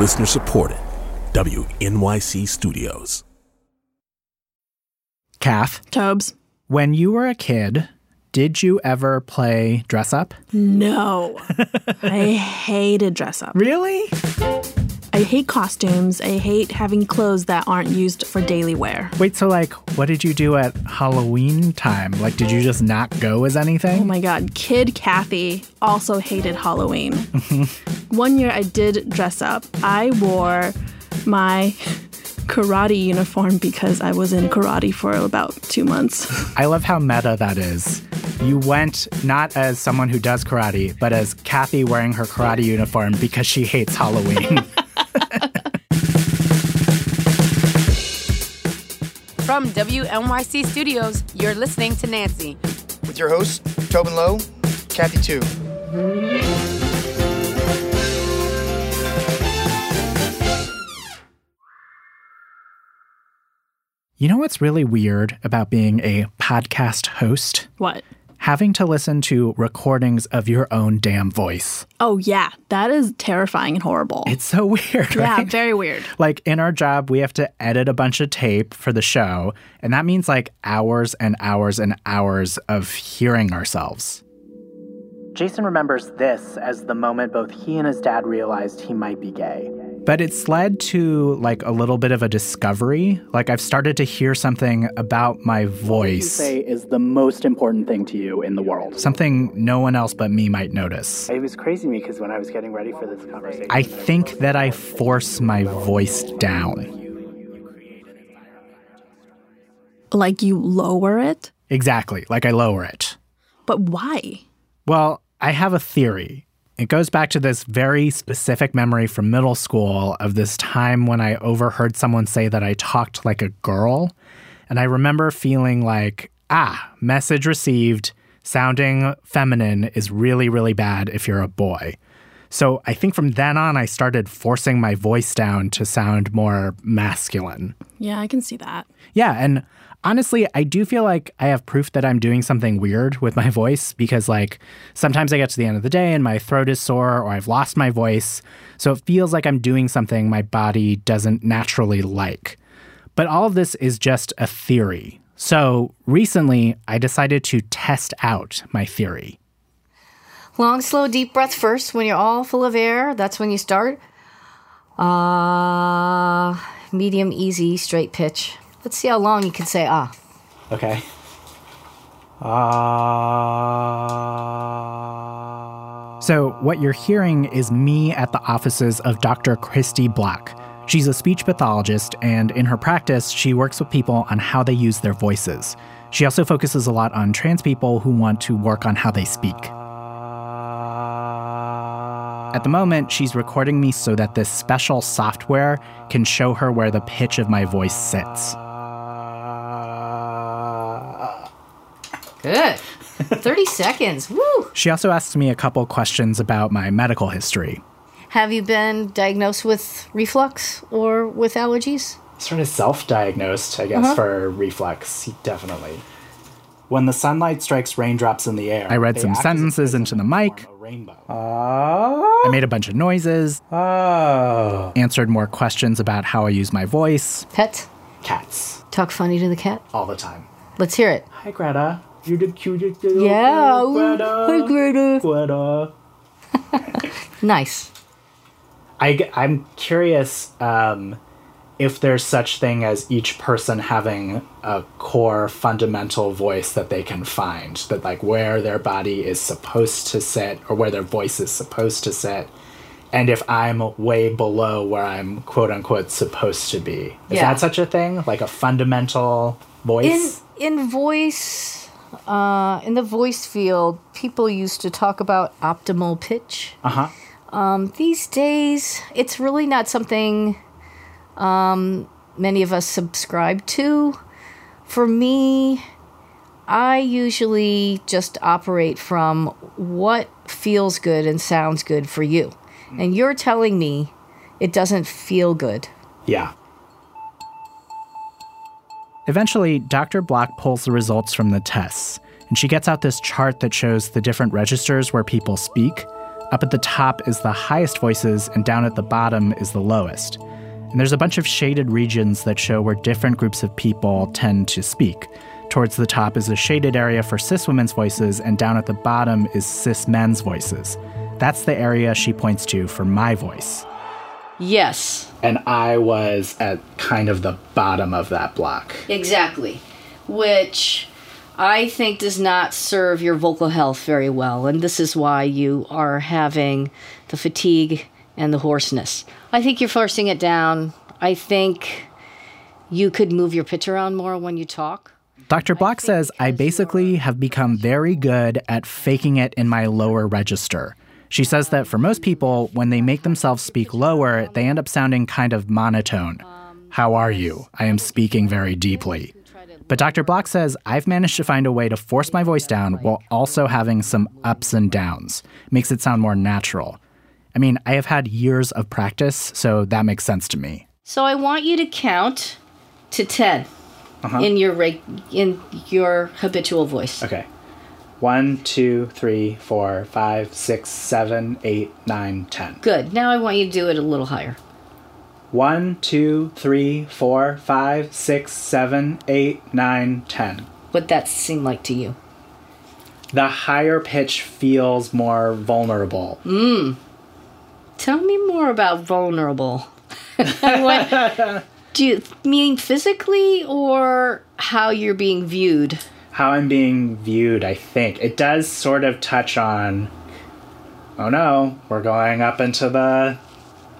Listener supported. WNYC Studios. Kath, Tobes. when you were a kid, did you ever play dress up? No. I hated dress up. Really? I hate costumes. I hate having clothes that aren't used for daily wear. Wait, so like, what did you do at Halloween time? Like, did you just not go as anything? Oh my god, kid Kathy also hated Halloween. One year I did dress up. I wore my karate uniform because I was in karate for about two months. I love how meta that is. You went not as someone who does karate, but as Kathy wearing her karate uniform because she hates Halloween. From WNYC Studios, you're listening to Nancy. with your hosts, Tobin Low, Kathy Tu. you know what's really weird about being a podcast host? What? Having to listen to recordings of your own damn voice. Oh yeah, that is terrifying and horrible. It's so weird, yeah, right? very weird. like in our job, we have to edit a bunch of tape for the show, and that means like hours and hours and hours of hearing ourselves. Jason remembers this as the moment both he and his dad realized he might be gay. But it's led to like a little bit of a discovery. Like I've started to hear something about my voice. say is the most important thing to you in the world. Something no one else but me might notice. It was crazy to me because when I was getting ready for this conversation, I think that I force my voice down. Like you lower it? Exactly, like I lower it. But why? Well, I have a theory. It goes back to this very specific memory from middle school of this time when I overheard someone say that I talked like a girl. And I remember feeling like, ah, message received, sounding feminine is really, really bad if you're a boy. So I think from then on, I started forcing my voice down to sound more masculine. Yeah, I can see that. Yeah, and honestly, I do feel like I have proof that I'm doing something weird with my voice because, like, sometimes I get to the end of the day and my throat is sore or I've lost my voice. So it feels like I'm doing something my body doesn't naturally like. But all of this is just a theory. So recently, I decided to test out my theory. Long, slow, deep breath first. When you're all full of air, that's when you start. Ah, medium, easy, straight pitch. Let's see how long you can say ah. Okay. Uh... So, what you're hearing is me at the offices of Dr. Christie Block. She's a speech pathologist, and in her practice, she works with people on how they use their voices. She also focuses a lot on trans people who want to work on how they speak. At the moment, she's recording me so that this special software can show her where the pitch of my voice sits. Good. 30 seconds. Woo! She also asks me a couple questions about my medical history. Have you been diagnosed with reflux or with allergies? Sort of self diagnosed, I guess, uh-huh. for reflux, definitely. When the sunlight strikes raindrops in the air, I read some sentences into the mic. I made a bunch of noises. oh, Answered more questions about how I use my voice. Pet? Cats. Talk funny to the cat? All the time. Let's hear it. Hi, Greta. You're the cutest little Yeah. girl, Greta. Greta. Greta. Nice. I, I'm curious um, if there's such thing as each person having a core fundamental voice that they can find that like where their body is supposed to sit or where their voice is supposed to sit and if i'm way below where i'm quote unquote supposed to be is Yeah. that such a thing like a fundamental voice In voice in voice uh, in the voice field, people used to talk about optimal pitch. uh-huh Um, these days, it's really not something um, many of us subscribe to. For me, I usually just operate from what feels good and sounds good for you. And you're telling me it doesn't feel good. Yeah. Eventually, Dr. Block pulls the results from the tests, and she gets out this chart that shows the different registers where people speak. Up at the top is the highest voices, and down at the bottom is the lowest. And there's a bunch of shaded regions that show where different groups of people tend to speak. Towards the top is a shaded area for cis women's voices, and down at the bottom is cis men's voices. That's the area she points to for my voice. Yes, And I was at kind of the bottom of that block. exactly. Which I think does not serve your vocal health very well. And this is why you are having the fatigue and the hoarseness. I think you're forcing it down. I think you could move your pitch around more when you talk. Dr. Block says I basically have become very good at faking it in my lower register. She says that for most people, when they make themselves speak lower, they end up sounding kind of monotone. How are you? I am speaking very deeply. But Dr. Block says I've managed to find a way to force my voice down while also having some ups and downs. Makes it sound more natural. I mean, I have had years of practice, so that makes sense to me. So I want you to count to 10 uh-huh. in your reg- in your habitual voice. Okay. One, two, three, four, five, six, seven, eight, nine, ten. Good. Now I want you to do it a little higher. One, two, three, four, five, six, seven, eight, nine, ten. What that seem like to you? The higher pitch feels more vulnerable. Mm. Tell me more about vulnerable. what, do you mean physically or how you're being viewed? How I'm being viewed, I think. It does sort of touch on oh no, we're going up into the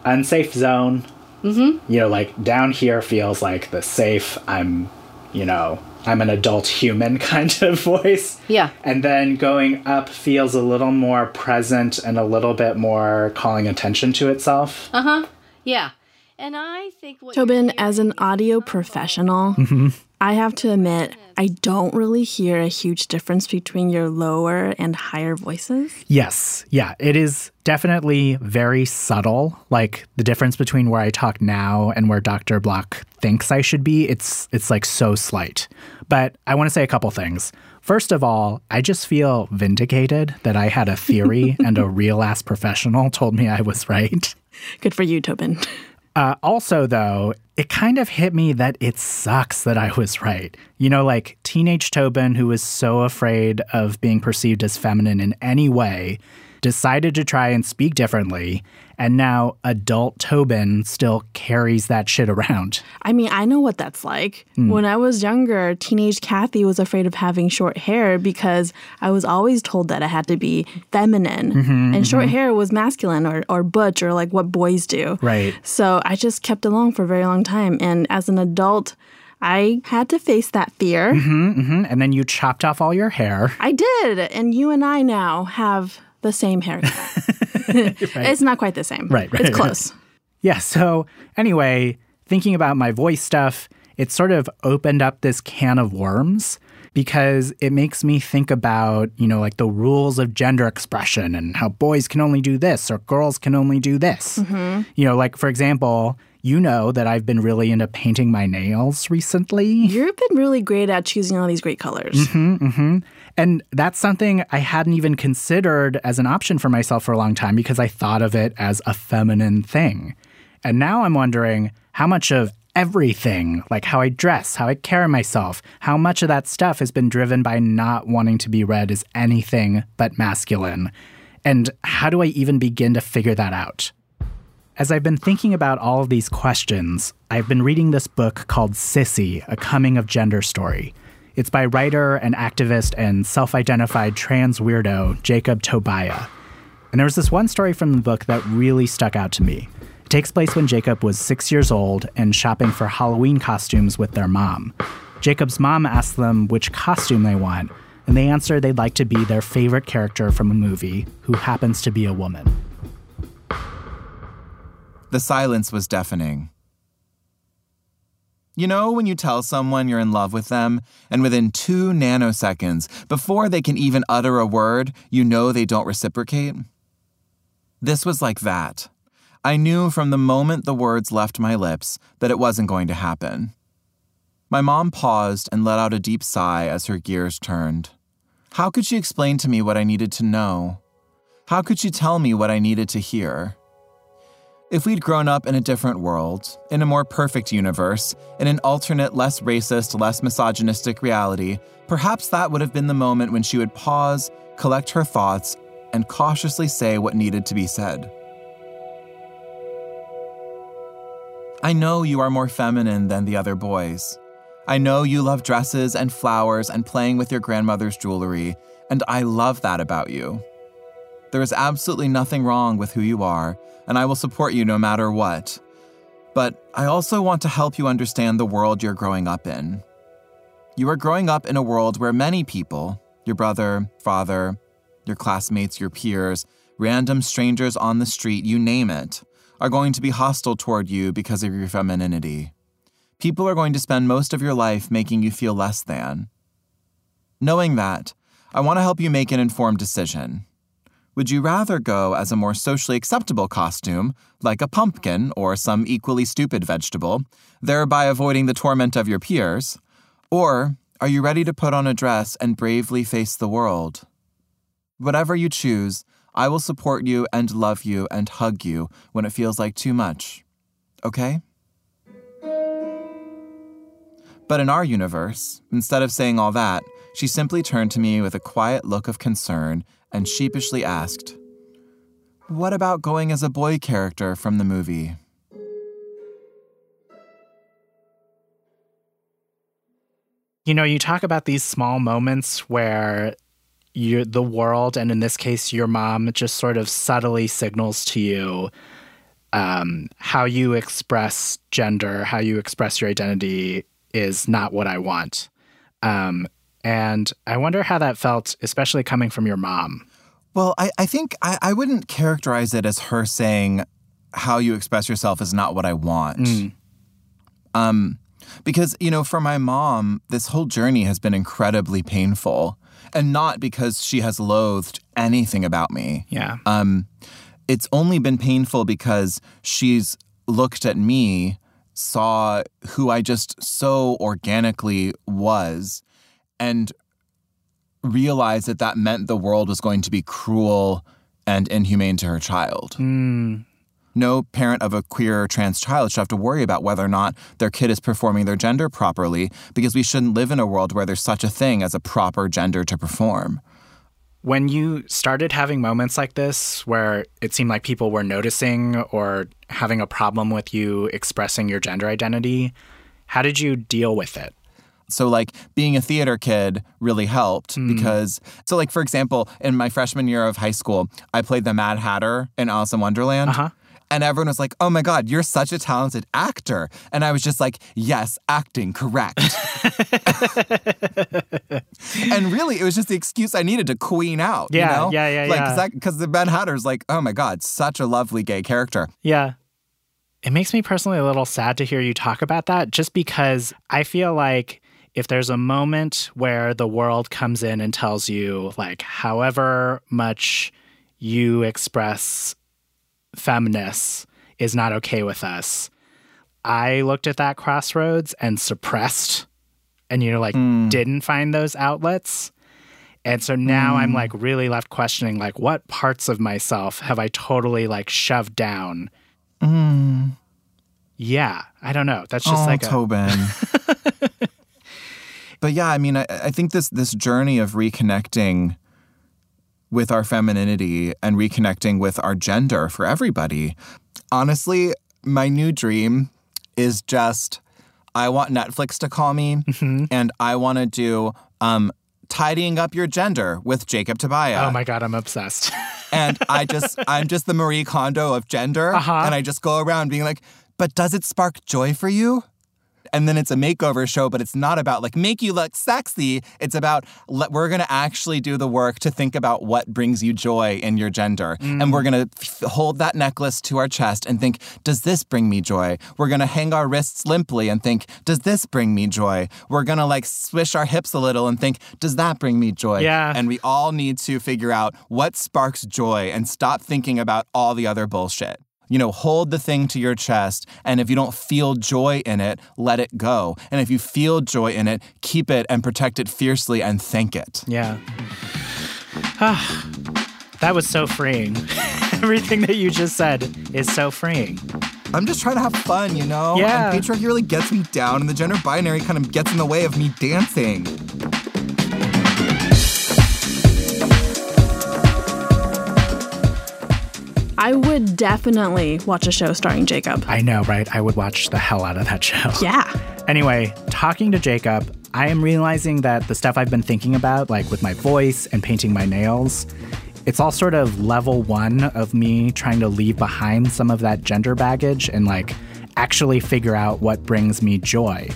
unsafe zone. Mm-hmm. You know, like down here feels like the safe, I'm, you know, I'm an adult human kind of voice. Yeah. And then going up feels a little more present and a little bit more calling attention to itself. Uh huh. Yeah. And I think what you're Tobin, as an audio professional, I have to admit, I don't really hear a huge difference between your lower and higher voices. Yes. Yeah. It is definitely very subtle. Like the difference between where I talk now and where Dr. Block thinks I should be, it's it's like so slight. But I want to say a couple things. First of all, I just feel vindicated that I had a theory and a real ass professional told me I was right. Good for you, Tobin. Uh, also, though, it kind of hit me that it sucks that I was right. You know, like teenage Tobin, who was so afraid of being perceived as feminine in any way, decided to try and speak differently. And now adult Tobin still carries that shit around. I mean, I know what that's like. Hmm. When I was younger, teenage Kathy was afraid of having short hair because I was always told that I had to be feminine. Mm-hmm, and mm-hmm. short hair was masculine or, or butch or like what boys do. Right. So I just kept along for a very long time. And as an adult, I had to face that fear. hmm And then you chopped off all your hair. I did. And you and I now have the same haircut. It's not quite the same. Right, right, It's right. close. Yeah. So, anyway, thinking about my voice stuff, it sort of opened up this can of worms because it makes me think about, you know, like the rules of gender expression and how boys can only do this or girls can only do this. Mm-hmm. You know, like, for example, you know that I've been really into painting my nails recently. You've been really great at choosing all these great colors. Mm-hmm, mm-hmm. And that's something I hadn't even considered as an option for myself for a long time because I thought of it as a feminine thing. And now I'm wondering how much of everything, like how I dress, how I carry myself, how much of that stuff has been driven by not wanting to be read as anything but masculine. And how do I even begin to figure that out? As I've been thinking about all of these questions, I've been reading this book called Sissy, A Coming of Gender Story. It's by writer and activist and self identified trans weirdo Jacob Tobia. And there was this one story from the book that really stuck out to me. It takes place when Jacob was six years old and shopping for Halloween costumes with their mom. Jacob's mom asks them which costume they want, and they answer they'd like to be their favorite character from a movie who happens to be a woman. The silence was deafening. You know, when you tell someone you're in love with them, and within two nanoseconds, before they can even utter a word, you know they don't reciprocate? This was like that. I knew from the moment the words left my lips that it wasn't going to happen. My mom paused and let out a deep sigh as her gears turned. How could she explain to me what I needed to know? How could she tell me what I needed to hear? If we'd grown up in a different world, in a more perfect universe, in an alternate, less racist, less misogynistic reality, perhaps that would have been the moment when she would pause, collect her thoughts, and cautiously say what needed to be said. I know you are more feminine than the other boys. I know you love dresses and flowers and playing with your grandmother's jewelry, and I love that about you. There is absolutely nothing wrong with who you are, and I will support you no matter what. But I also want to help you understand the world you're growing up in. You are growing up in a world where many people, your brother, father, your classmates, your peers, random strangers on the street, you name it, are going to be hostile toward you because of your femininity. People are going to spend most of your life making you feel less than. Knowing that, I want to help you make an informed decision. Would you rather go as a more socially acceptable costume, like a pumpkin or some equally stupid vegetable, thereby avoiding the torment of your peers? Or are you ready to put on a dress and bravely face the world? Whatever you choose, I will support you and love you and hug you when it feels like too much. Okay? But in our universe, instead of saying all that, she simply turned to me with a quiet look of concern and sheepishly asked, What about going as a boy character from the movie? You know, you talk about these small moments where you the world, and in this case, your mom, just sort of subtly signals to you um, how you express gender, how you express your identity is not what I want. Um, and I wonder how that felt, especially coming from your mom. Well, I, I think I, I wouldn't characterize it as her saying how you express yourself is not what I want. Mm. Um, because, you know, for my mom, this whole journey has been incredibly painful. And not because she has loathed anything about me. Yeah. Um, it's only been painful because she's looked at me, saw who I just so organically was, and realized that that meant the world was going to be cruel and inhumane to her child. Mm. No parent of a queer or trans child should have to worry about whether or not their kid is performing their gender properly because we shouldn't live in a world where there's such a thing as a proper gender to perform. When you started having moments like this where it seemed like people were noticing or having a problem with you expressing your gender identity, how did you deal with it? So, like, being a theater kid really helped mm. because, so, like, for example, in my freshman year of high school, I played the Mad Hatter in Alice in Wonderland. Uh-huh. And everyone was like, oh my God, you're such a talented actor. And I was just like, yes, acting, correct. and really, it was just the excuse I needed to queen out. Yeah, you know? yeah, yeah, like, yeah. Because the Ben Hatter's like, oh my God, such a lovely gay character. Yeah. It makes me personally a little sad to hear you talk about that just because I feel like if there's a moment where the world comes in and tells you, like, however much you express feminists is not okay with us. I looked at that crossroads and suppressed and you know like mm. didn't find those outlets. And so now mm. I'm like really left questioning like what parts of myself have I totally like shoved down? Mm. Yeah, I don't know. That's just oh, like Tobin. but yeah, I mean, I, I think this this journey of reconnecting with our femininity and reconnecting with our gender for everybody. Honestly, my new dream is just I want Netflix to call me mm-hmm. and I want to do um, tidying up your gender with Jacob Tobias. Oh my god, I'm obsessed. and I just I'm just the Marie Kondo of gender uh-huh. and I just go around being like, "But does it spark joy for you?" And then it's a makeover show, but it's not about like make you look sexy. It's about let, we're going to actually do the work to think about what brings you joy in your gender. Mm. And we're going to f- hold that necklace to our chest and think, does this bring me joy? We're going to hang our wrists limply and think, does this bring me joy? We're going to like swish our hips a little and think, does that bring me joy? Yeah. And we all need to figure out what sparks joy and stop thinking about all the other bullshit you know, hold the thing to your chest. And if you don't feel joy in it, let it go. And if you feel joy in it, keep it and protect it fiercely and thank it. Yeah. Ah, that was so freeing. Everything that you just said is so freeing. I'm just trying to have fun, you know? Yeah. And patriarchy really gets me down, and the gender binary kind of gets in the way of me dancing. I would definitely watch a show starring Jacob. I know, right? I would watch the hell out of that show. Yeah. Anyway, talking to Jacob, I am realizing that the stuff I've been thinking about, like with my voice and painting my nails, it's all sort of level one of me trying to leave behind some of that gender baggage and like actually figure out what brings me joy.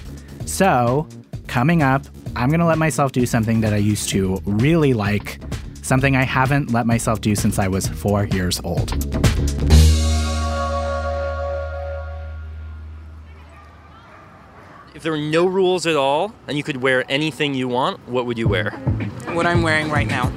So, coming up, I'm gonna let myself do something that I used to really like, something I haven't let myself do since I was four years old. If there were no rules at all and you could wear anything you want, what would you wear? What I'm wearing right now.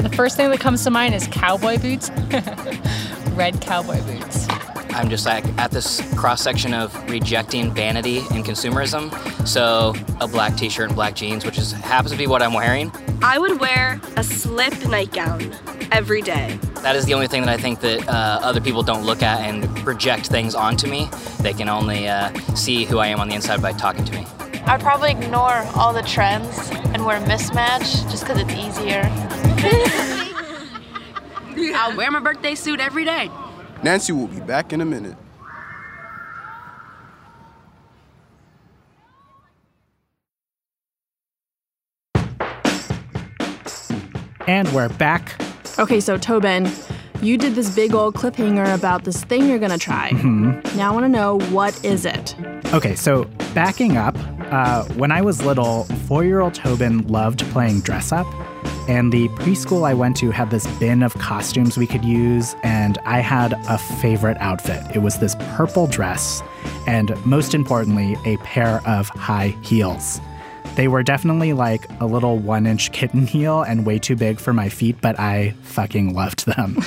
The first thing that comes to mind is cowboy boots. Red cowboy boots. I'm just like at this cross section of rejecting vanity and consumerism. So a black t-shirt and black jeans, which is happens to be what I'm wearing. I would wear a slip nightgown every day. That is the only thing that I think that uh, other people don't look at and project things onto me. They can only uh, see who I am on the inside by talking to me. I'd probably ignore all the trends and wear mismatch just because it's easier. I'll wear my birthday suit every day. Nancy will be back in a minute. And we're back. Okay, so Tobin, you did this big old cliffhanger about this thing you're gonna try. Mhm. Now I wanna know what is it? Okay, so backing up, uh, when I was little, four year old Tobin loved playing dress up. And the preschool I went to had this bin of costumes we could use, and I had a favorite outfit. It was this purple dress, and most importantly, a pair of high heels. They were definitely like a little one inch kitten heel and way too big for my feet, but I fucking loved them.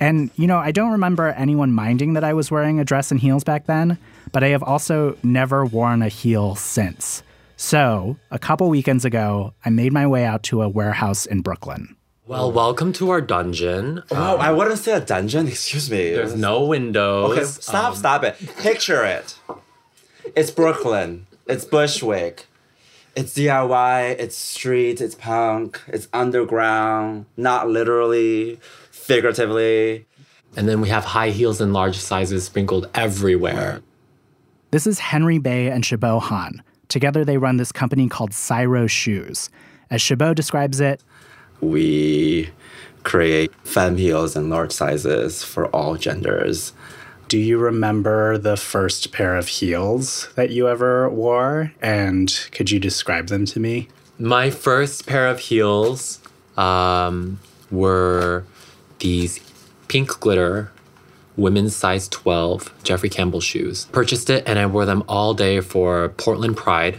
And, you know, I don't remember anyone minding that I was wearing a dress and heels back then, but I have also never worn a heel since. So, a couple weekends ago, I made my way out to a warehouse in Brooklyn. Well, welcome to our dungeon. Wow, Um, I wouldn't say a dungeon. Excuse me. There's no windows. Okay, stop, Um, stop it. Picture it. It's Brooklyn. It's Bushwick. It's DIY. It's street. It's punk. It's underground. Not literally, figuratively. And then we have high heels and large sizes sprinkled everywhere. This is Henry Bae and Shaobo Han. Together, they run this company called Syro Shoes. As Chabot describes it, We create femme heels in large sizes for all genders. Do you remember the first pair of heels that you ever wore? And could you describe them to me? My first pair of heels um, were these pink glitter women's size 12 Jeffrey Campbell shoes. Purchased it and I wore them all day for Portland Pride.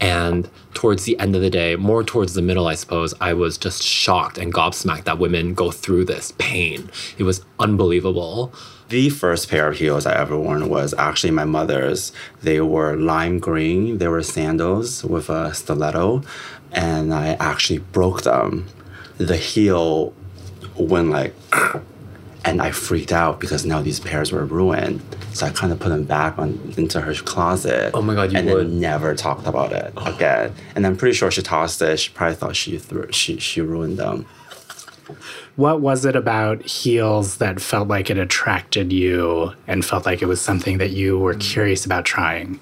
And towards the end of the day, more towards the middle, I suppose, I was just shocked and gobsmacked that women go through this pain. It was unbelievable. The first pair of heels I ever worn was actually my mother's. They were lime green. They were sandals with a stiletto, and I actually broke them. The heel went like, and I freaked out because now these pairs were ruined. So I kind of put them back on into her closet. Oh my God, you and would? then never talked about it again. And I'm pretty sure she tossed it. She probably thought she threw she she ruined them. What was it about heels that felt like it attracted you and felt like it was something that you were curious about trying?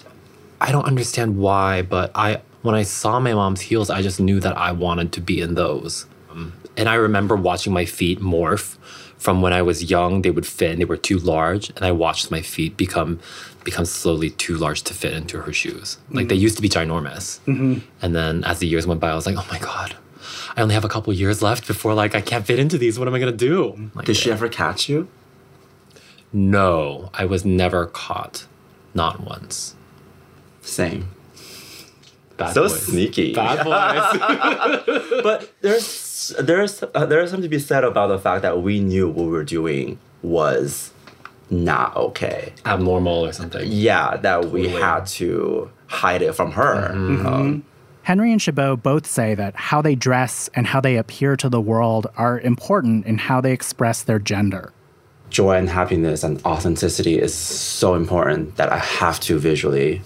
I don't understand why, but I when I saw my mom's heels, I just knew that I wanted to be in those. Um, and I remember watching my feet morph from when I was young. They would fit and they were too large, and I watched my feet become become slowly too large to fit into her shoes. Like they Mhm. used to be ginormous, Mhm. and then as the years went by, I was like, oh my god. I only have a couple years left before like I can't fit into these. What am I gonna do? Like, Did she ever catch you? No, I was never caught. Not once. Same. Bad so boys. sneaky. Bad boys. but there's there's uh, there's something to be said about the fact that we knew what we were doing was not okay, abnormal or something. Yeah, that we had to hide it from her. Mhm. Um, Henry and Shaobo both say that how they dress and how they appear to the world are important in how they express their gender. Joy and happiness and authenticity is so important that I have to visually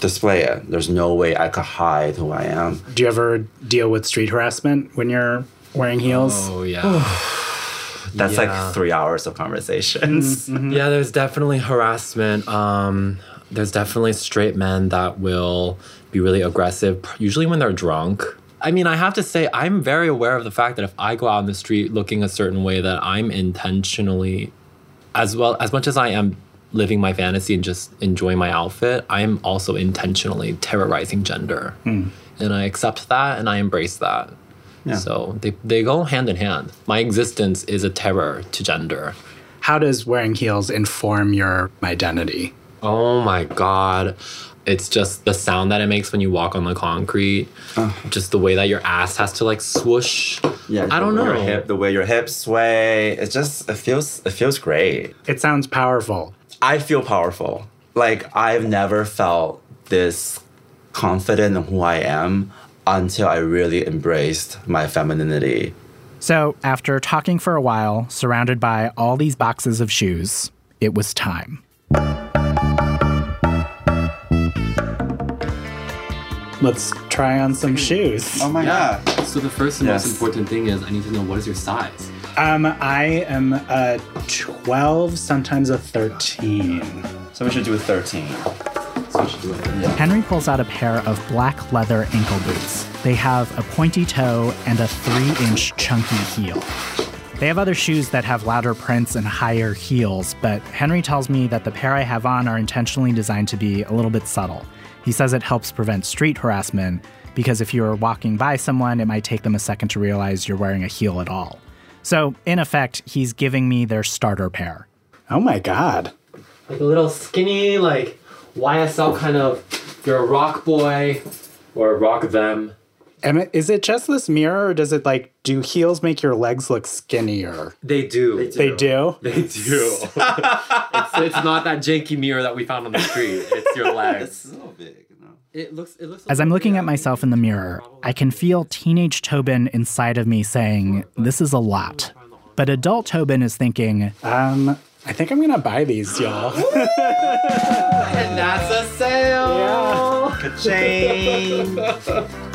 display it. There's no way I could hide who I am. Do you ever deal with street harassment when you're wearing heels? Oh, yeah. That's Yeah. like three hours of conversations. Yeah, there's definitely harassment. Um, there's definitely straight men that will be really aggressive, usually when they're drunk. I mean, I have to say, I'm very aware of the fact that if I go out in the street looking a certain way, that I'm intentionally, as well as much as I am living my fantasy and just enjoying my outfit, I'm also intentionally terrorizing gender, Hmm. and I accept that and I embrace that. Yeah. So they they go hand in hand. My existence is a terror to gender. How does wearing heels inform your identity? Oh my god. It's just the sound that it makes when you walk on the concrete. Ah. Just the way that your ass has to like swoosh. Yeah, I don't know. Your hip, the way your hips sway, it just it feels it feels great. It sounds powerful. I feel powerful. Like I've never felt this confident in who I am until I really embraced my femininity. So, after talking for a while, surrounded by all these boxes of shoes, it was time. Let's try on some shoes. Oh my god. So the first and Yes. most important thing is I need to know what is your size. Um, I am a 12, sometimes a 13. So we should do a 13. So we should do it. Henry pulls out a pair of black leather ankle boots. They have a pointy toe and a three inch chunky heel. They have other shoes that have louder prints and higher heels, but Henry tells me that the pair I have on are intentionally designed to be a little bit subtle. He says it helps prevent street harassment because if you're walking by someone, it might take them a second to realize you're wearing a heel at all. So, in effect, he's giving me their starter pair. Oh my god. Like a little skinny, like YSL kind of you're a rock boy or rock them. Am it, is it just this mirror, or does it like do heels make your legs look skinnier? They do. They do. They do. it's, it's not that janky mirror that we found on the street. It's your legs. It's so big. It looks. It looks. As I'm looking at myself in the mirror, I can feel teenage Tobin inside of me saying, "This is a lot." But adult Tobin is thinking, "Um, I think I'm gonna buy these, y'all." and that's a sale. Ka-ching.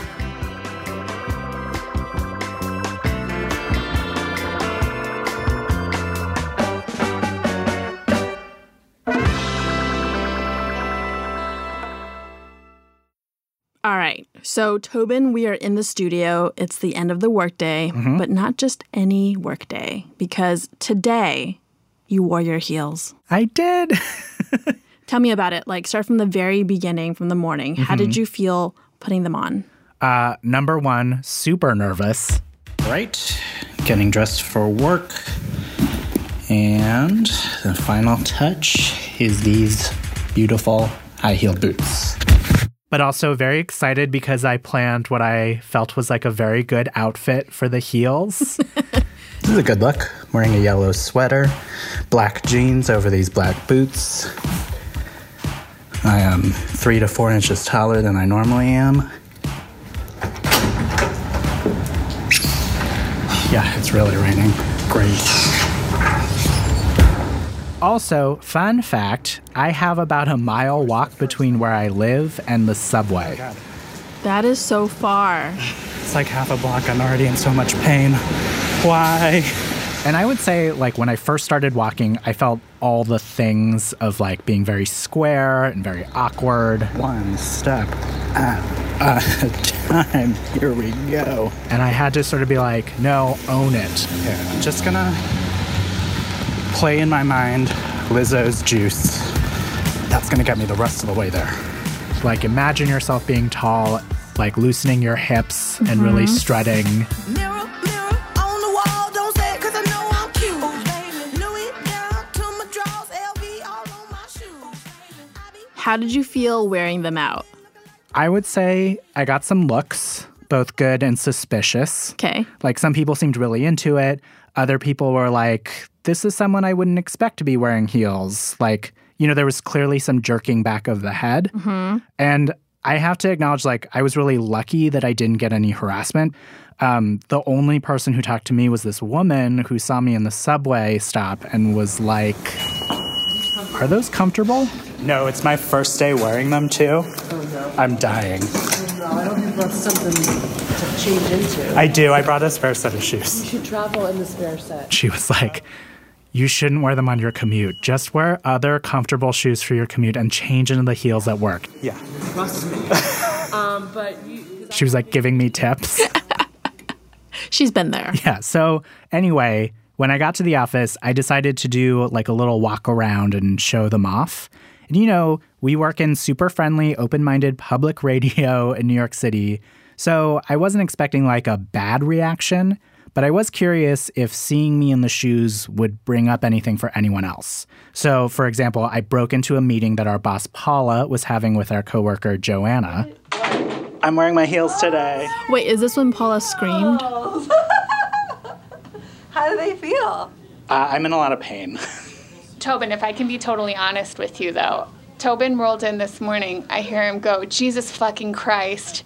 So, Tobin, we are in the studio. It's the end of the workday, Mhm. but not just any workday, because today you wore your heels. I did. Tell me about it. Like, start from the very beginning, from the morning. How did Mhm. you feel putting them on? Uh, number one, super nervous. Right, getting dressed for work, and the final touch is these beautiful high heel boots. But also very excited because I planned what I felt was like a very good outfit for the heels. this is a good look. Wearing a yellow sweater, black jeans over these black boots. I am three to four inches taller than I normally am. Yeah, it's really raining. Great. Also, fun fact I have about a mile walk between where I live and the subway. That is so far. It's like half a block. I'm already in so much pain. Why? And I would say, like, when I first started walking, I felt all the things of like being very square and very awkward. One step at a time. Here we go. And I had to sort of be like, no, own it. Okay, I'm just gonna play in my mind Lizzo's juice. That's gonna get me the rest of the way there. Like, imagine yourself being tall, like loosening your hips and really strutting. How did you feel wearing them out? I would say I got some looks, both good and suspicious. Okay. Like some people seemed really into it. Other people were like, this is someone I wouldn't expect to be wearing heels. Like, you know, there was clearly some jerking back of the head. Mm-hmm. And I have to acknowledge, like, I was really lucky that I didn't get any harassment. Um, the only person who talked to me was this woman who saw me in the subway stop and was like, Are those comfortable? No, it's my first day wearing them too. Oh. I'm dying. No, I don't think that's something to change into. I do. I brought a spare set of shoes. You should travel in the spare set. She was like, You shouldn't wear them on your commute. Just wear other comfortable shoes for your commute and change into the heels at work. Yeah. Trust me. um, but you, She was like giving me tips. She's been there. Yeah. So, anyway, when I got to the office, I decided to do like a little walk around and show them off. And you know, we work in super friendly, open minded public radio in New York City. So I wasn't expecting like a bad reaction, but I was curious if seeing me in the shoes would bring up anything for anyone else. So, for example, I broke into a meeting that our boss Paula was having with our coworker Joanna. I'm wearing my heels today. Wait, is this when Paula screamed? How do they feel? Uh, I'm in a lot of pain. Tobin, if I can be totally honest with you though, Tobin rolled in this morning. I hear him go, Jesus fucking Christ.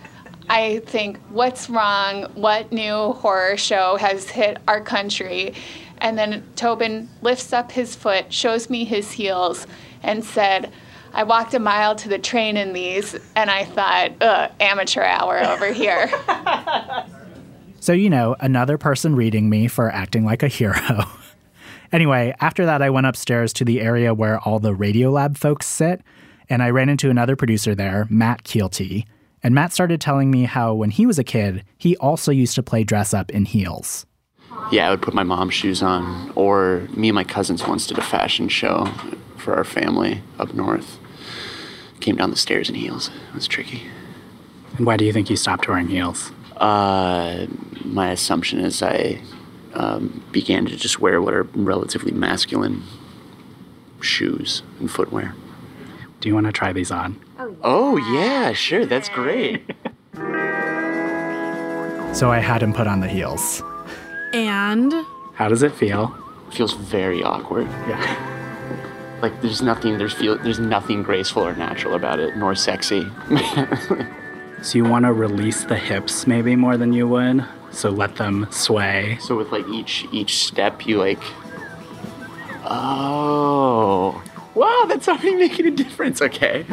I think, what's wrong? What new horror show has hit our country? And then Tobin lifts up his foot, shows me his heels, and said, I walked a mile to the train in these, and I thought, ugh, amateur hour over here. So, you know, another person reading me for acting like a hero. anyway, after that, I went upstairs to the area where all the Radiolab folks sit, and I ran into another producer there, Matt Kielty. And Matt started telling me how when he was a kid, he also used to play dress up in heels. Yeah, I would put my mom's shoes on, or me and my cousins once did a fashion show for our family up north. Came down the stairs in heels. It was tricky. And why do you think you stopped wearing heels? Uh, my assumption is I um, began to just wear what are relatively masculine shoes and footwear. Do you want to try these on? Oh, yeah, sure. That's great. So I had him put on the heels. And How does it feel? feels very awkward. Yeah. Like there's nothing there's feel there's nothing graceful or natural about it, nor sexy. So you want to release the hips maybe more than you would? So let them sway. so with like each each step you like Oh. Wow, that's already making a difference. Okay.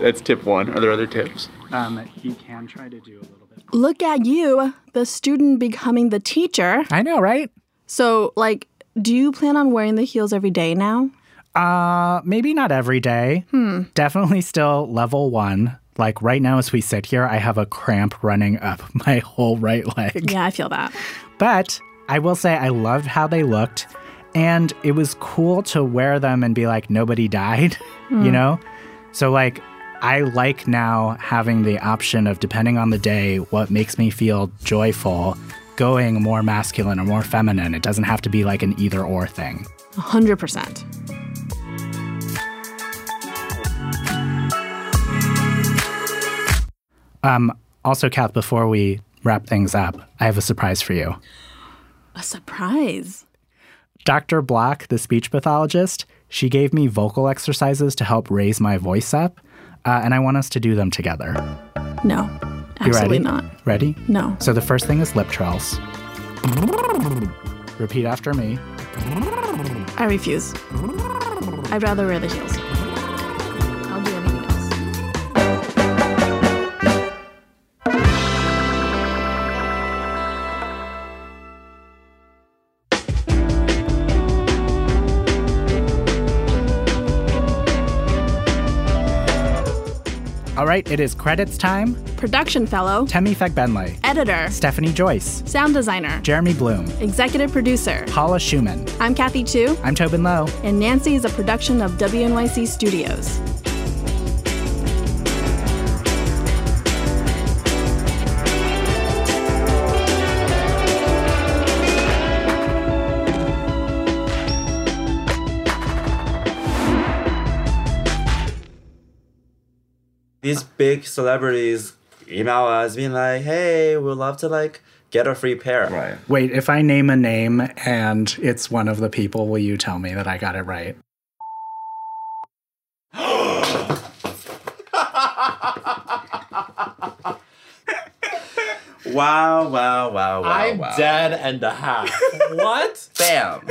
That's tip one. Are there other tips? Um, you can try to do a little bit. look at you, the student becoming the teacher. I know, right? So, like, do you plan on wearing the heels every day now? Uh, maybe not every day. Hmm. Definitely still level one. Like right now, as we sit here, I have a cramp running up my whole right leg. Yeah, I feel that. But I will say I loved how they looked. And it was cool to wear them and be like, nobody died, you Mm. know? So, like, I like now having the option of, depending on the day, what makes me feel joyful, going more masculine or more feminine. It doesn't have to be like an either or thing. 100%. Um, also, Kath, before we wrap things up, I have a surprise for you. A surprise. Dr. Block, the speech pathologist, she gave me vocal exercises to help raise my voice up, uh, and I want us to do them together. No, absolutely ready? not. Ready? No. So the first thing is lip trills. Repeat after me. I refuse. I'd rather wear the heels. Right, it is credits time. Production fellow, Temi Fegbenley, editor, Stephanie Joyce, sound designer, Jeremy Bloom, executive producer. Paula Szuchman. I'm Kathy Tu, I'm Tobin Low. and Nancy is a production of WNYC Studios. these big celebrities email us being like, hey, we'd love to like get a free pair. Right. Wait, if I name a name and it's one of the people, will you tell me that I got it right? wow, wow, wow, wow. I'm wow. dead and a half. what? Bam.